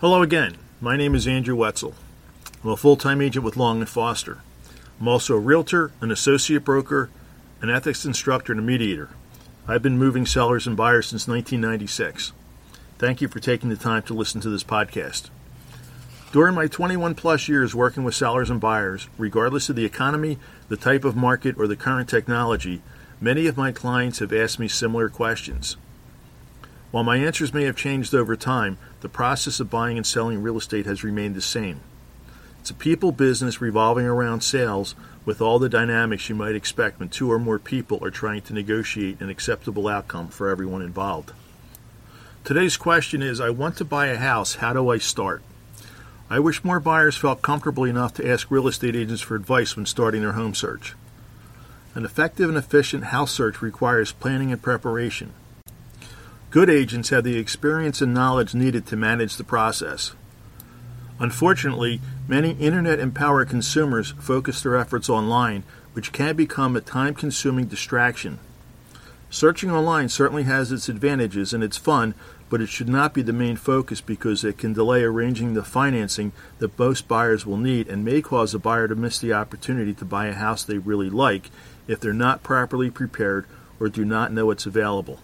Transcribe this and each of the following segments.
Hello again. My name is Andrew Wetzel. I'm a full-time agent with Long & Foster. I'm also a realtor, an associate broker, an ethics instructor, and a mediator. I've been moving sellers and buyers since 1996. Thank you for taking the time to listen to this podcast. During my 21 plus years working with sellers and buyers, regardless of the economy, the type of market, or the current technology, many of my clients have asked me similar questions. While my answers may have changed over time, the process of buying and selling real estate has remained the same. It's a people business revolving around sales with all the dynamics you might expect when two or more people are trying to negotiate an acceptable outcome for everyone involved. Today's question is I want to buy a house. How do I start? I wish more buyers felt comfortable enough to ask real estate agents for advice when starting their home search. An effective and efficient house search requires planning and preparation. Good agents have the experience and knowledge needed to manage the process. Unfortunately, many internet empowered consumers focus their efforts online, which can become a time consuming distraction. Searching online certainly has its advantages and it's fun, but it should not be the main focus because it can delay arranging the financing that most buyers will need and may cause a buyer to miss the opportunity to buy a house they really like if they're not properly prepared or do not know it's available.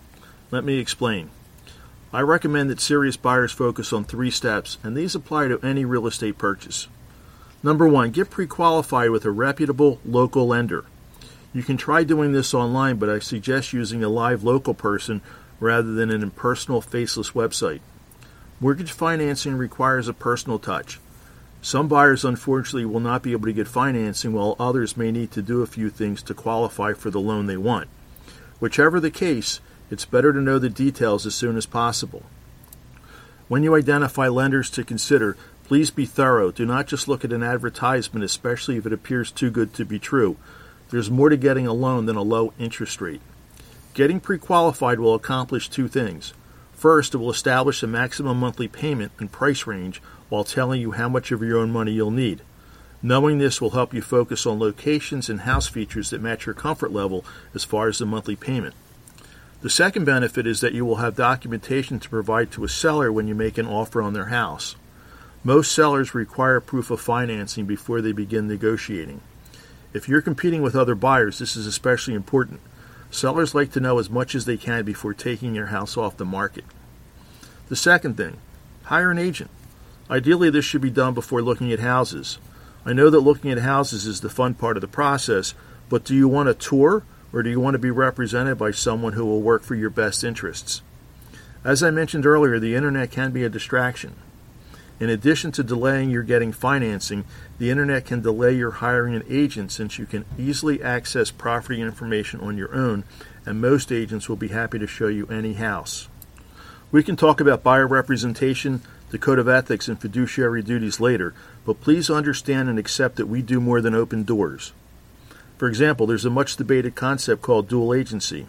Let me explain. I recommend that serious buyers focus on three steps, and these apply to any real estate purchase. Number one, get pre qualified with a reputable local lender. You can try doing this online, but I suggest using a live local person rather than an impersonal, faceless website. Mortgage financing requires a personal touch. Some buyers, unfortunately, will not be able to get financing, while others may need to do a few things to qualify for the loan they want. Whichever the case, it's better to know the details as soon as possible. When you identify lenders to consider, please be thorough. Do not just look at an advertisement, especially if it appears too good to be true. There's more to getting a loan than a low interest rate. Getting pre qualified will accomplish two things. First, it will establish a maximum monthly payment and price range while telling you how much of your own money you'll need. Knowing this will help you focus on locations and house features that match your comfort level as far as the monthly payment. The second benefit is that you will have documentation to provide to a seller when you make an offer on their house. Most sellers require proof of financing before they begin negotiating. If you're competing with other buyers, this is especially important. Sellers like to know as much as they can before taking your house off the market. The second thing, hire an agent. Ideally, this should be done before looking at houses. I know that looking at houses is the fun part of the process, but do you want a tour or do you want to be represented by someone who will work for your best interests? As I mentioned earlier, the internet can be a distraction. In addition to delaying your getting financing, the internet can delay your hiring an agent since you can easily access property information on your own, and most agents will be happy to show you any house. We can talk about buyer representation, the code of ethics, and fiduciary duties later, but please understand and accept that we do more than open doors. For example, there's a much debated concept called dual agency.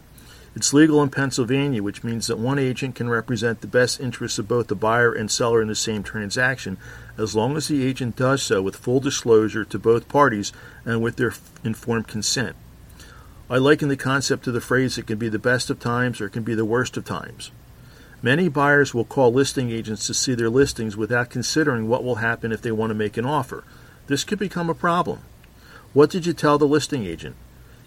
It's legal in Pennsylvania, which means that one agent can represent the best interests of both the buyer and seller in the same transaction, as long as the agent does so with full disclosure to both parties and with their informed consent. I liken the concept to the phrase it can be the best of times or it can be the worst of times. Many buyers will call listing agents to see their listings without considering what will happen if they want to make an offer. This could become a problem. What did you tell the listing agent?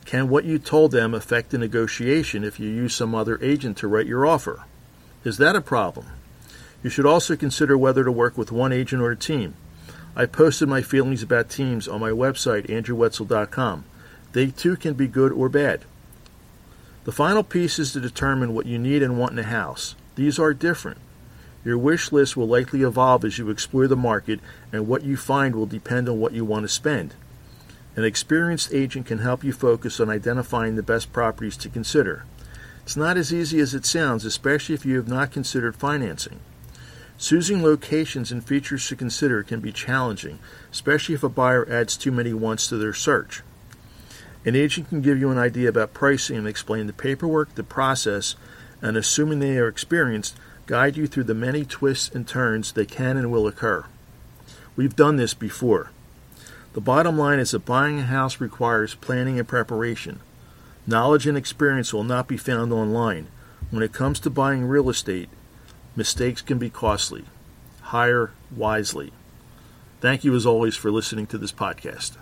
Can what you told them affect the negotiation if you use some other agent to write your offer? Is that a problem? You should also consider whether to work with one agent or a team. I posted my feelings about teams on my website, andrewwetzel.com. They too can be good or bad. The final piece is to determine what you need and want in a house. These are different. Your wish list will likely evolve as you explore the market, and what you find will depend on what you want to spend. An experienced agent can help you focus on identifying the best properties to consider. It's not as easy as it sounds, especially if you have not considered financing. Choosing locations and features to consider can be challenging, especially if a buyer adds too many wants to their search. An agent can give you an idea about pricing and explain the paperwork, the process, and assuming they are experienced, guide you through the many twists and turns that can and will occur. We've done this before. The bottom line is that buying a house requires planning and preparation. Knowledge and experience will not be found online. When it comes to buying real estate, mistakes can be costly. hire wisely. Thank you as always for listening to this podcast.